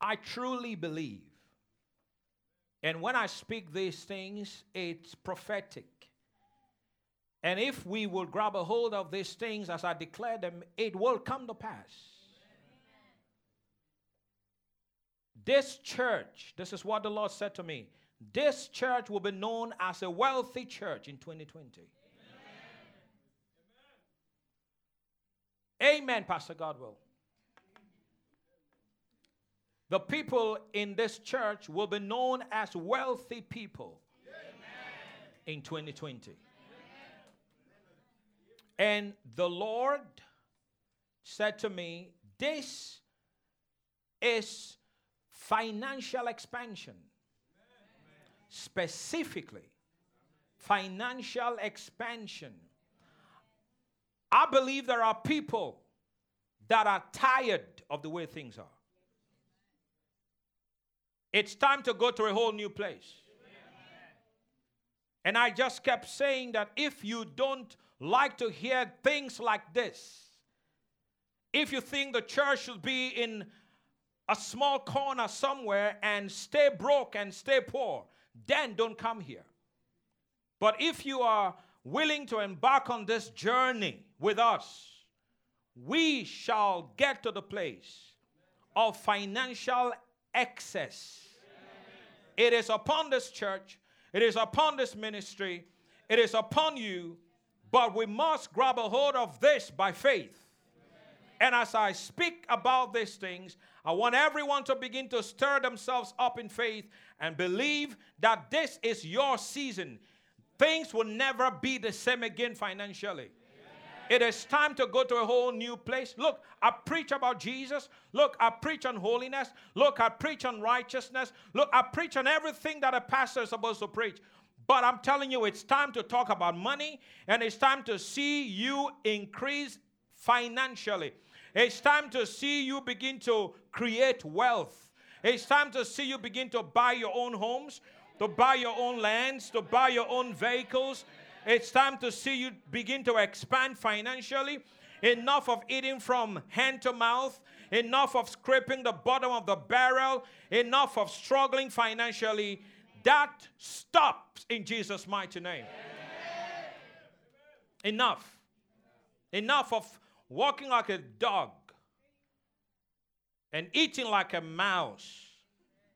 I truly believe. And when I speak these things, it's prophetic. And if we will grab a hold of these things as I declare them, it will come to pass. This church, this is what the Lord said to me. This church will be known as a wealthy church in 2020. Amen, Amen Pastor Godwill. The people in this church will be known as wealthy people Amen. in 2020. Amen. And the Lord said to me, This is financial expansion. Specifically, financial expansion. I believe there are people that are tired of the way things are. It's time to go to a whole new place. And I just kept saying that if you don't like to hear things like this, if you think the church should be in a small corner somewhere and stay broke and stay poor, then don't come here. But if you are willing to embark on this journey with us, we shall get to the place of financial excess. It is upon this church, it is upon this ministry, it is upon you, but we must grab a hold of this by faith. And as I speak about these things, I want everyone to begin to stir themselves up in faith and believe that this is your season. Things will never be the same again financially. It is time to go to a whole new place. Look, I preach about Jesus. Look, I preach on holiness. Look, I preach on righteousness. Look, I preach on everything that a pastor is supposed to preach. But I'm telling you, it's time to talk about money and it's time to see you increase financially. It's time to see you begin to create wealth. It's time to see you begin to buy your own homes, to buy your own lands, to buy your own vehicles, it's time to see you begin to expand financially. Enough of eating from hand to mouth. Enough of scraping the bottom of the barrel. Enough of struggling financially. That stops in Jesus' mighty name. Enough. Enough of walking like a dog and eating like a mouse.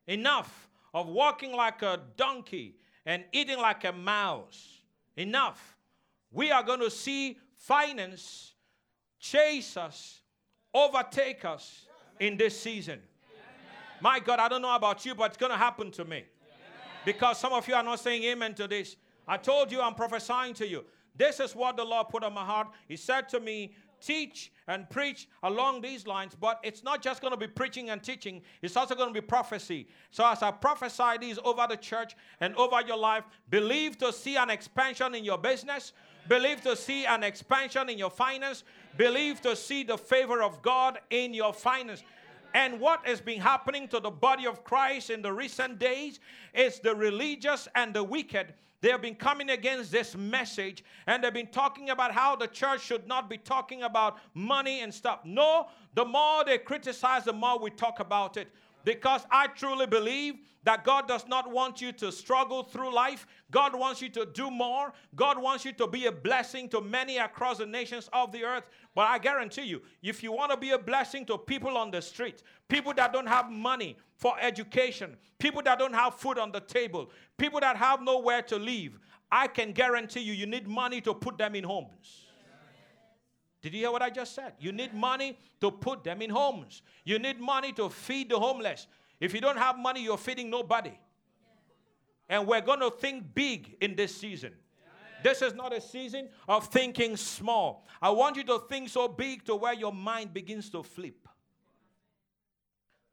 Enough of walking like a donkey and eating like a mouse enough. We are going to see finance chase us, overtake us in this season. My God, I don't know about you, but it's going to happen to me. Because some of you are not saying amen to this. I told you, I'm prophesying to you. This is what the Lord put on my heart. He said to me, teach and preach along these lines, but it's not just going to be preaching and teaching, it's also going to be prophecy. So, as I prophesy these over the church and over your life, believe to see an expansion in your business, believe to see an expansion in your finance, believe to see the favor of God in your finance. And what has been happening to the body of Christ in the recent days is the religious and the wicked they have been coming against this message and they've been talking about how the church should not be talking about money and stuff. No, the more they criticize, the more we talk about it. Because I truly believe that God does not want you to struggle through life. God wants you to do more. God wants you to be a blessing to many across the nations of the earth. But I guarantee you, if you want to be a blessing to people on the street, people that don't have money for education, people that don't have food on the table, people that have nowhere to live, I can guarantee you, you need money to put them in homes. Did you hear what I just said? You need money to put them in homes. You need money to feed the homeless. If you don't have money, you're feeding nobody. And we're going to think big in this season. This is not a season of thinking small. I want you to think so big to where your mind begins to flip.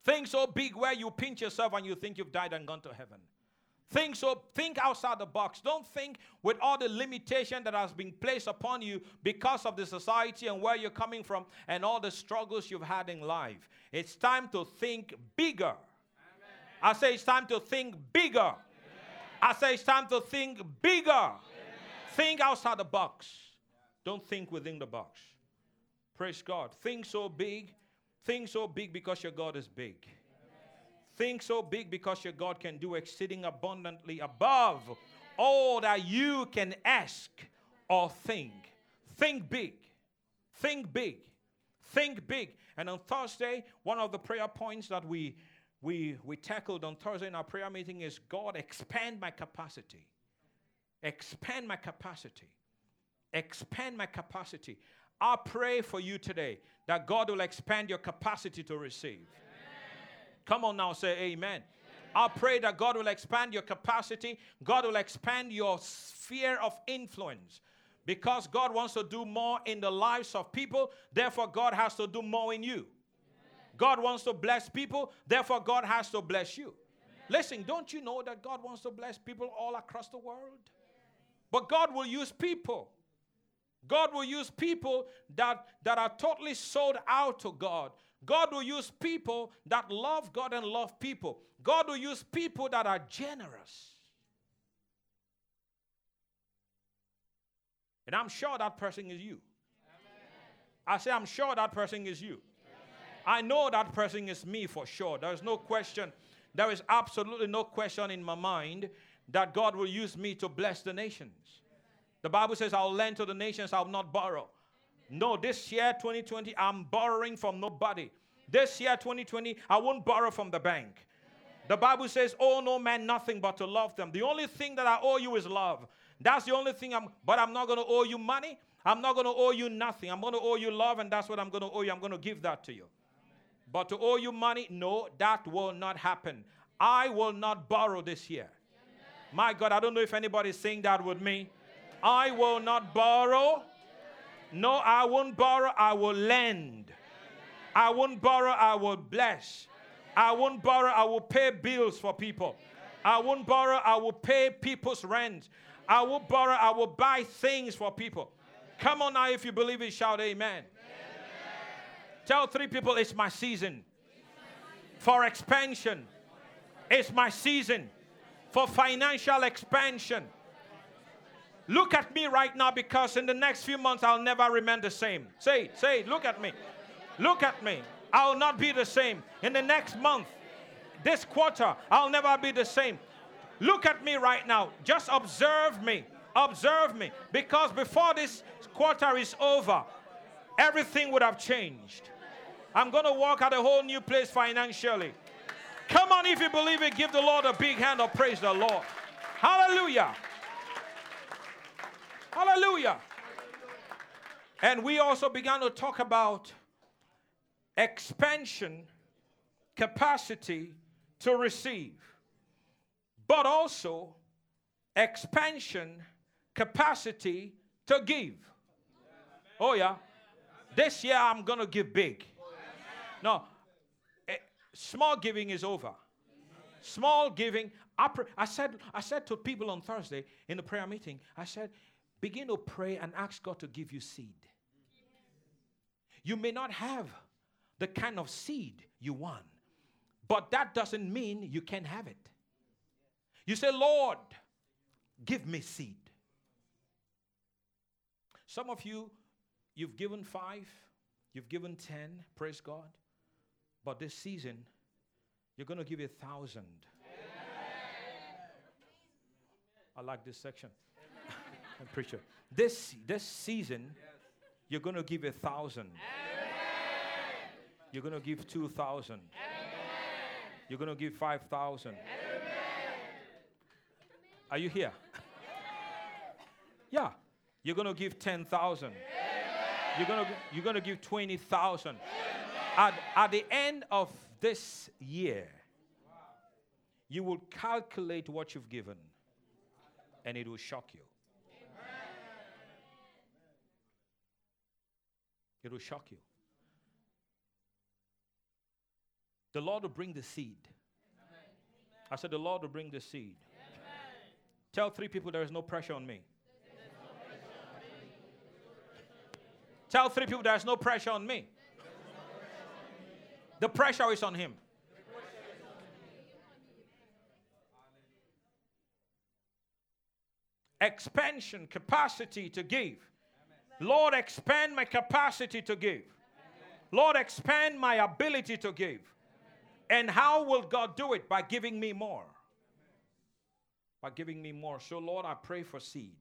Think so big where you pinch yourself and you think you've died and gone to heaven. Think so, think outside the box. Don't think with all the limitation that has been placed upon you because of the society and where you're coming from and all the struggles you've had in life. It's time to think bigger. Amen. I say it's time to think bigger. Amen. I say it's time to think bigger. Amen. Think outside the box. Don't think within the box. Praise God. Think so big. Think so big because your God is big. Think so big because your God can do exceeding abundantly above all that you can ask or think. Think big. Think big. Think big. And on Thursday, one of the prayer points that we we we tackled on Thursday in our prayer meeting is God expand my capacity. Expand my capacity. Expand my capacity. I pray for you today that God will expand your capacity to receive. Amen. Come on now, say amen. amen. I pray that God will expand your capacity, God will expand your sphere of influence. Because God wants to do more in the lives of people, therefore, God has to do more in you. Amen. God wants to bless people, therefore, God has to bless you. Listen, don't you know that God wants to bless people all across the world? But God will use people. God will use people that, that are totally sold out to God. God will use people that love God and love people. God will use people that are generous. And I'm sure that person is you. Amen. I say, I'm sure that person is you. Amen. I know that person is me for sure. There's no question. There is absolutely no question in my mind that God will use me to bless the nations. The Bible says, I'll lend to the nations, I'll not borrow. No, this year, 2020, I'm borrowing from nobody. This year, 2020, I won't borrow from the bank. The Bible says, Oh, no man, nothing but to love them. The only thing that I owe you is love. That's the only thing I'm, but I'm not going to owe you money. I'm not going to owe you nothing. I'm going to owe you love, and that's what I'm going to owe you. I'm going to give that to you. But to owe you money, no, that will not happen. I will not borrow this year. My God, I don't know if anybody's saying that with me. I will not borrow. No, I won't borrow, I will lend. I won't borrow, I will bless. I won't borrow, I will pay bills for people. I won't borrow, I will pay people's rent. I will borrow, I will buy things for people. Come on now, if you believe it, shout amen. amen. Tell three people it's my season for expansion. It's my season for financial expansion. Look at me right now because in the next few months I'll never remain the same. Say say look at me. Look at me. I'll not be the same. In the next month, this quarter, I'll never be the same. Look at me right now. Just observe me. Observe me. Because before this quarter is over, everything would have changed. I'm going to walk at a whole new place financially. Come on, if you believe it, give the Lord a big hand of praise the Lord. Hallelujah. Hallelujah. And we also began to talk about expansion, capacity to receive, but also expansion, capacity to give. Oh, yeah. This year I'm going to give big. No, eh, small giving is over. Small giving. I, I, said, I said to people on Thursday in the prayer meeting, I said, Begin to pray and ask God to give you seed. You may not have the kind of seed you want, but that doesn't mean you can't have it. You say, Lord, give me seed. Some of you, you've given five, you've given ten, praise God. But this season, you're going to give a thousand. I like this section preacher. This this season, you're going to give a thousand. You're going to give two thousand. You're going to give five thousand. Are you here? yeah. You're going to give ten thousand. You're going to you're going to give twenty thousand. At, at the end of this year, you will calculate what you've given, and it will shock you. It will shock you. The Lord will bring the seed. Amen. I said, The Lord will bring the seed. Amen. Tell three people there is no pressure on me. Tell three people there is no pressure on me. The pressure is on him. Expansion, capacity to give. Lord, expand my capacity to give. Lord, expand my ability to give. And how will God do it? By giving me more. By giving me more. So, Lord, I pray for seed.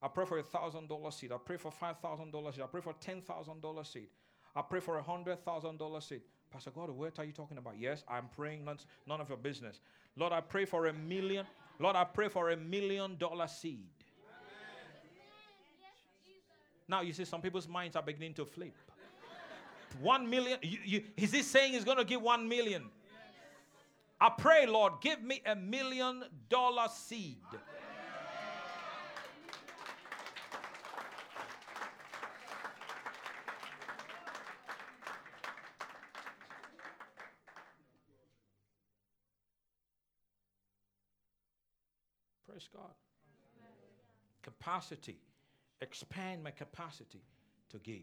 I pray for a thousand dollar seed. I pray for five thousand dollars seed. I pray for ten thousand dollar seed. I pray for a hundred thousand dollar seed. Pastor God, what are you talking about? Yes, I'm praying. None, none of your business. Lord, I pray for a million. Lord, I pray for a million dollar seed. Now you see, some people's minds are beginning to flip. One million. You, you, is he saying he's going to give one million? I pray, Lord, give me a million dollar seed. Praise God. Capacity. Expand my capacity to give.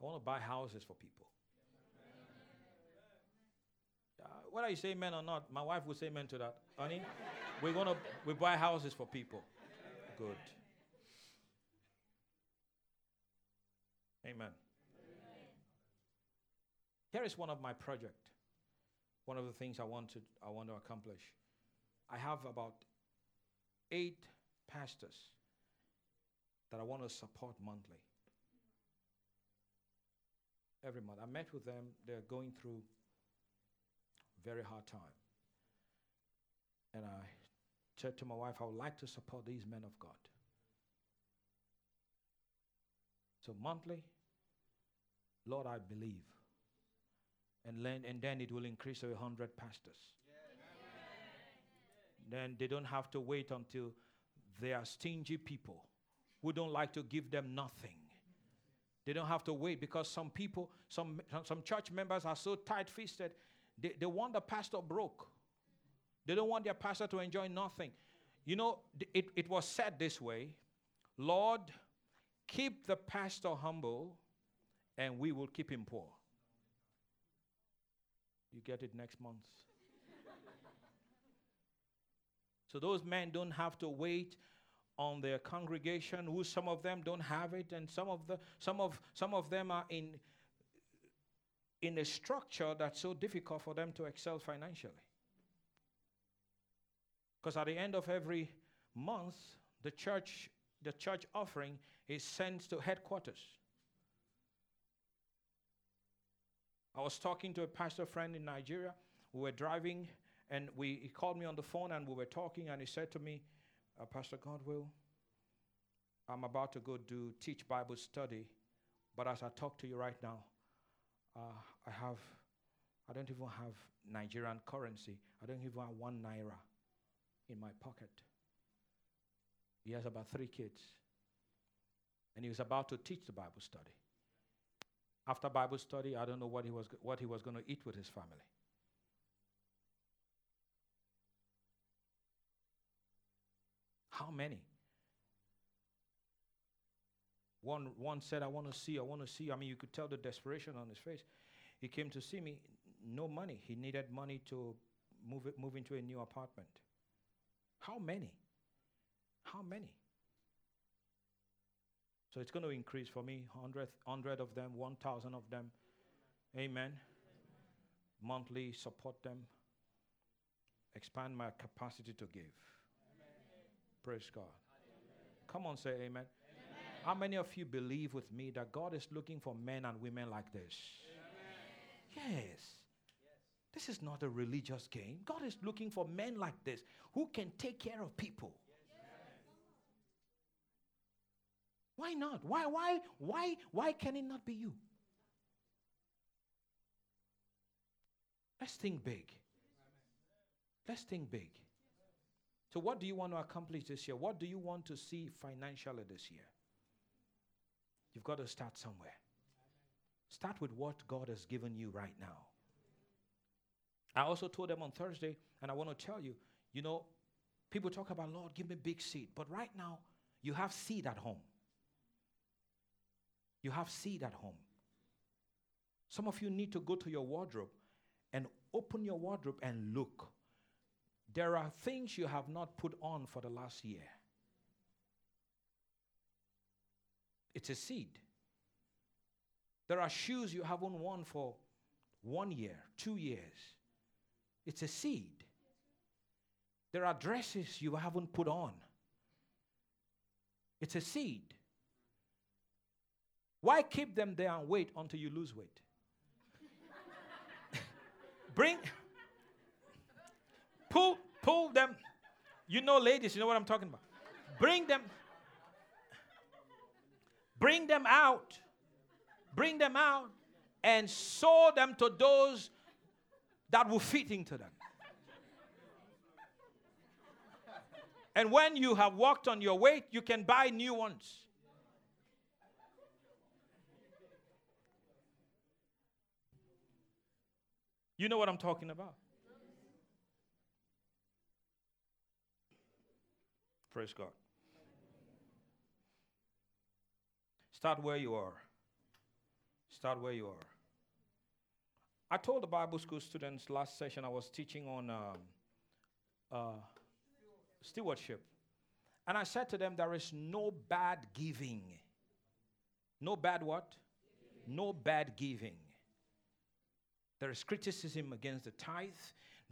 I want to buy houses for people. Uh, whether you say amen or not, my wife will say amen to that. Honey, we're going to we buy houses for people. Good. Amen. Here is one of my project. One of the things I want to I want to accomplish. I have about eight pastors that I want to support monthly. Every month. I met with them, they're going through very hard time. And I said to my wife, I would like to support these men of God. So monthly, Lord, I believe. And then, and then it will increase to 100 pastors. Then they don't have to wait until they are stingy people who don't like to give them nothing. They don't have to wait because some people, some, some church members are so tight fisted, they, they want the pastor broke. They don't want their pastor to enjoy nothing. You know, it, it was said this way Lord, keep the pastor humble, and we will keep him poor. You get it next month. So those men don't have to wait on their congregation who some of them don't have it and some of the some of some of them are in in a structure that's so difficult for them to excel financially. Because at the end of every month the church the church offering is sent to headquarters. I was talking to a pastor friend in nigeria. We were driving and we, he called me on the phone and we were talking and he said to me uh, Pastor Godwill, I'm about to go do teach Bible study, but as I talk to you right now, uh, I have, I don't even have Nigerian currency. I don't even have one naira in my pocket. He has about three kids, and he was about to teach the Bible study. After Bible study, I don't know what he was what he was going to eat with his family. How many? One, one said, I want to see, I want to see. I mean, you could tell the desperation on his face. He came to see me, no money. He needed money to move, it, move into a new apartment. How many? How many? So it's going to increase for me 100, 100 of them, 1,000 of them. Amen. Monthly support them, expand my capacity to give. Praise God. Amen. Come on, say amen. amen. How many of you believe with me that God is looking for men and women like this? Yes. This is not a religious game. God is looking for men like this who can take care of people. Why not? Why, why, why, why can it not be you? Let's think big. Let's think big. So, what do you want to accomplish this year? What do you want to see financially this year? You've got to start somewhere. Start with what God has given you right now. I also told them on Thursday, and I want to tell you, you know, people talk about, Lord, give me big seed. But right now, you have seed at home. You have seed at home. Some of you need to go to your wardrobe and open your wardrobe and look. There are things you have not put on for the last year. It's a seed. There are shoes you haven't worn for one year, two years. It's a seed. There are dresses you haven't put on. It's a seed. Why keep them there and wait until you lose weight? Bring, pull them. You know, ladies, you know what I'm talking about. Bring them, bring them out, bring them out, and sow them to those that will fit into them. And when you have walked on your weight, you can buy new ones. You know what I'm talking about. Praise God. Start where you are. Start where you are. I told the Bible school students last session I was teaching on um, uh, stewardship. And I said to them, there is no bad giving. No bad what? No bad giving. There is criticism against the tithe.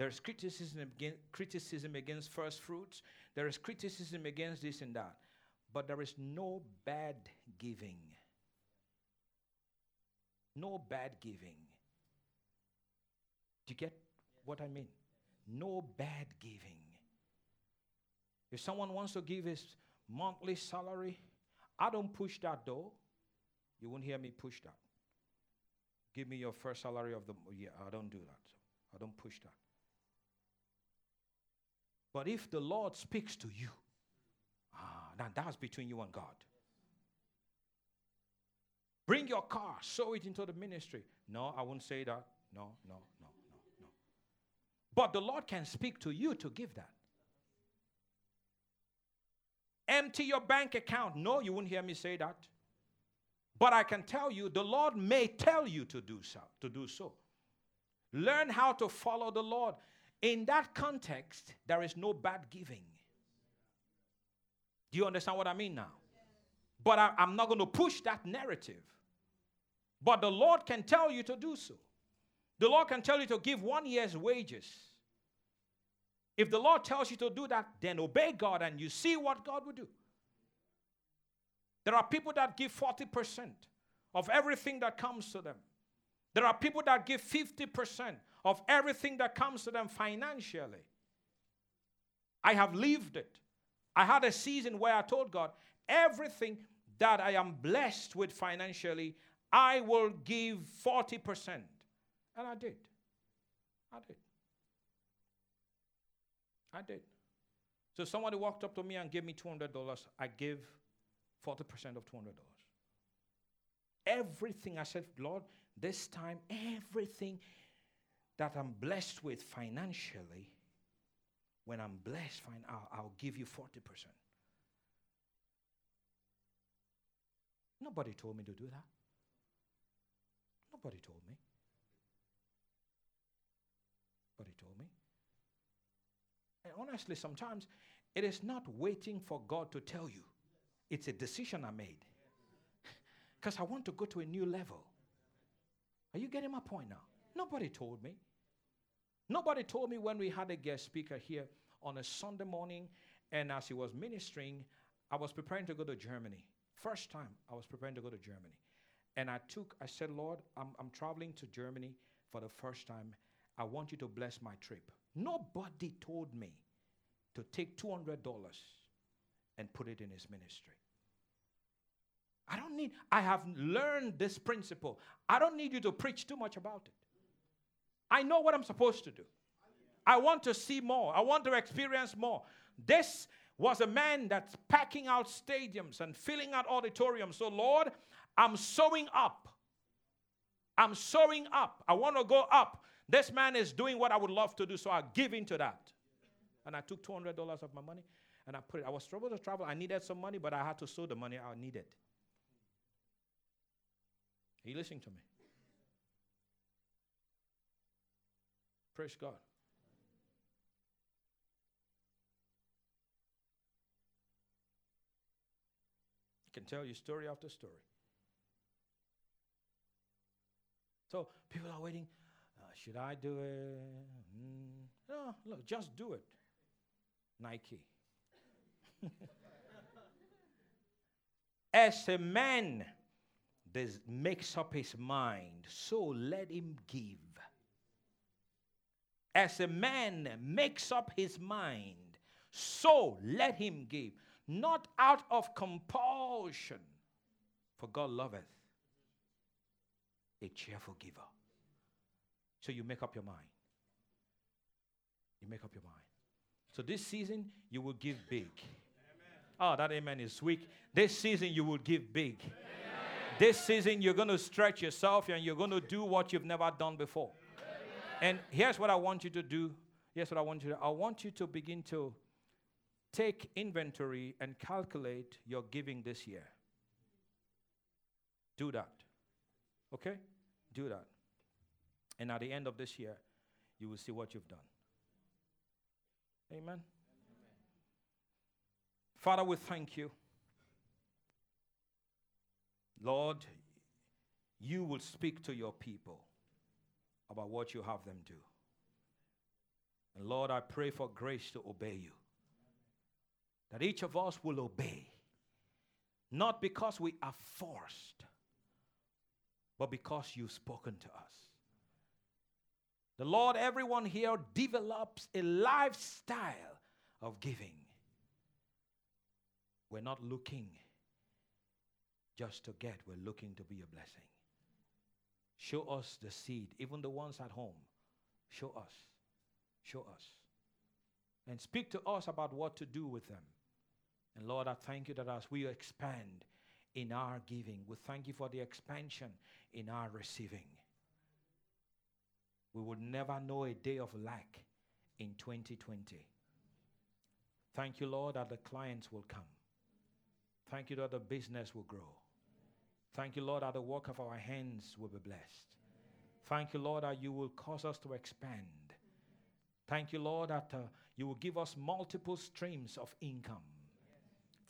There is criticism against, criticism against first fruits. There is criticism against this and that. But there is no bad giving. No bad giving. Do you get what I mean? No bad giving. If someone wants to give his monthly salary, I don't push that door. You won't hear me push that. Give me your first salary of the year. I don't do that. I don't push that. But if the Lord speaks to you, ah, now that's between you and God. Bring your car, sow it into the ministry. No, I won't say that. No, no, no, no, no. But the Lord can speak to you to give that. Empty your bank account. No, you won't hear me say that. But I can tell you, the Lord may tell you to do so. To do so. Learn how to follow the Lord. In that context, there is no bad giving. Do you understand what I mean now? But I, am not going to push that narrative. But the Lord can tell you to do so. The Lord can tell you to give one year's wages. If the Lord tells you to do that, then obey God and you see what God will do. There are people that give 40% of everything that comes to them. There are people that give 50% of everything that comes to them financially. I have lived it. I had a season where I told God, everything that I am blessed with financially, I will give 40%. And I did. I did. I did. So somebody walked up to me and gave me $200. I gave 40% of $200. Everything, I said, Lord, this time, everything that I'm blessed with financially, when I'm blessed, fine, I'll, I'll give you 40%. Nobody told me to do that. Nobody told me. Nobody told me. And honestly, sometimes it is not waiting for God to tell you, it's a decision I made. Because I want to go to a new level. Are you getting my point now? Nobody told me. Nobody told me when we had a guest speaker here on a Sunday morning, and as he was ministering, I was preparing to go to Germany. First time I was preparing to go to Germany. And I took, I said, Lord, I'm, I'm traveling to Germany for the first time. I want you to bless my trip. Nobody told me to take $200 and put it in his ministry. I don't need, I have learned this principle. I don't need you to preach too much about it. I know what I'm supposed to do. I want to see more, I want to experience more. This was a man that's packing out stadiums and filling out auditoriums. So, Lord, I'm sowing up. I'm sowing up. I want to go up. This man is doing what I would love to do, so I give into that. And I took $200 of my money and I put it. I was troubled to travel. I needed some money, but I had to sow the money I needed. Are you listening to me? Praise God. I can tell you story after story. So people are waiting. Uh, should I do it? Mm. No, look, just do it. Nike. As a man this makes up his mind, so let him give. As a man makes up his mind, so let him give, not out of compulsion, for God loveth a cheerful giver. So you make up your mind. You make up your mind. So this season, you will give big. Oh, that amen is weak. This season, you will give big. Amen. This season, you're going to stretch yourself and you're going to do what you've never done before. And here's what I want you to do. Here's what I want you to do. I want you to begin to take inventory and calculate your giving this year. Do that. Okay? Do that. And at the end of this year, you will see what you've done. Amen. Amen. Father, we thank you. Lord, you will speak to your people about what you have them do. And Lord, I pray for grace to obey you. That each of us will obey, not because we are forced, but because you've spoken to us. The Lord, everyone here develops a lifestyle of giving. We're not looking just to get, we're looking to be a blessing. Show us the seed, even the ones at home. Show us. Show us. And speak to us about what to do with them. And Lord, I thank you that as we expand in our giving, we thank you for the expansion in our receiving. We would never know a day of lack in 2020. Thank you, Lord, that the clients will come. Thank you that the business will grow. Thank you, Lord, that the work of our hands will be blessed. Thank you, Lord, that you will cause us to expand. Thank you, Lord, that uh, you will give us multiple streams of income.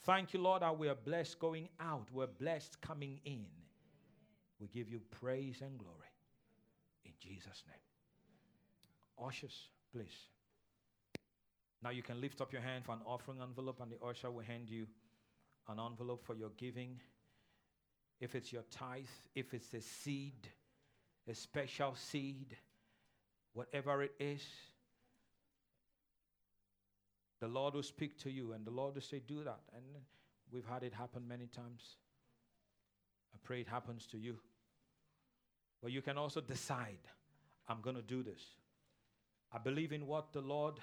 Thank you, Lord, that we are blessed going out, we're blessed coming in. We give you praise and glory. In Jesus' name. Ushers, please. Now you can lift up your hand for an offering envelope, and the usher will hand you an envelope for your giving if it's your tithe, if it's a seed, a special seed, whatever it is, the Lord will speak to you and the Lord will say, Do that. And we've had it happen many times. I pray it happens to you. But you can also decide, I'm going to do this. I believe in what the Lord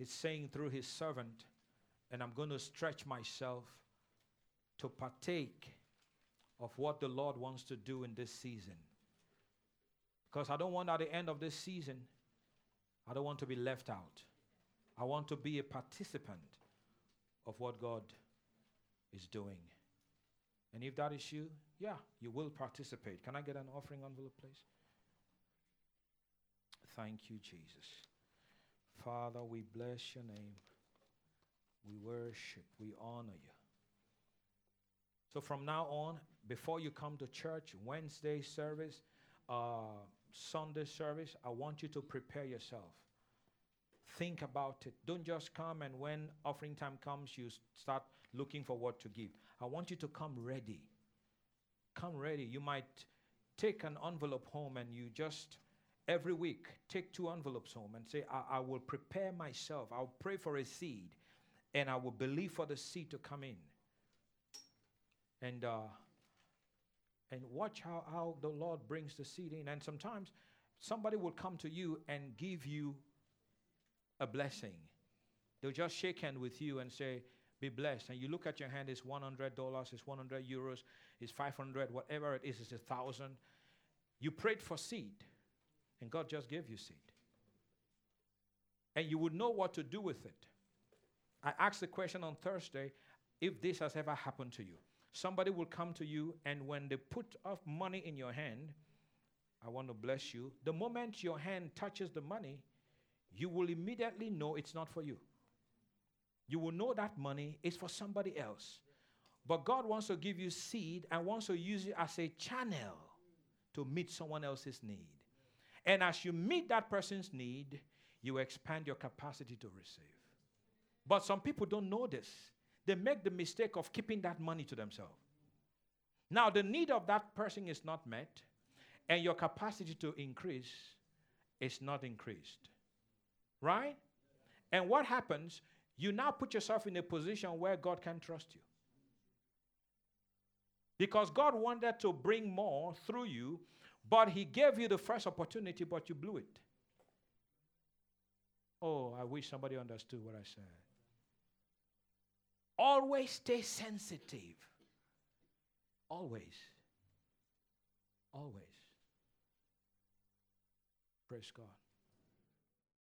is saying through his servant, and I'm going to stretch myself to partake of what the Lord wants to do in this season. Because I don't want at the end of this season, I don't want to be left out. I want to be a participant of what God is doing. And if that is you, yeah, you will participate. Can I get an offering envelope, please? Thank you, Jesus. Father, we bless your name. We worship, we honor you. So from now on, before you come to church, Wednesday service, uh, Sunday service, I want you to prepare yourself. Think about it. Don't just come and when offering time comes, you start looking for what to give. I want you to come ready. Come ready. You might take an envelope home and you just every week take two envelopes home and say, I, I will prepare myself. I'll pray for a seed and I will believe for the seed to come in and uh, and watch how, how the Lord brings the seed in. And sometimes somebody will come to you and give you a blessing. They'll just shake hand with you and say, be blessed. And you look at your hand, it's $100, it's 100 euros, it's 500, whatever it is, it's a thousand. You prayed for seed, and God just gave you seed. And you would know what to do with it. I asked the question on Thursday if this has ever happened to you. Somebody will come to you, and when they put off money in your hand, I want to bless you. The moment your hand touches the money, you will immediately know it's not for you. You will know that money is for somebody else. But God wants to give you seed and wants to use it as a channel to meet someone else's need. And as you meet that person's need, you expand your capacity to receive. But some people don't know this. They make the mistake of keeping that money to themselves. Now, the need of that person is not met, and your capacity to increase is not increased. Right? And what happens? You now put yourself in a position where God can trust you. Because God wanted to bring more through you, but He gave you the first opportunity, but you blew it. Oh, I wish somebody understood what I said. Always stay sensitive. Always. Always. Praise God.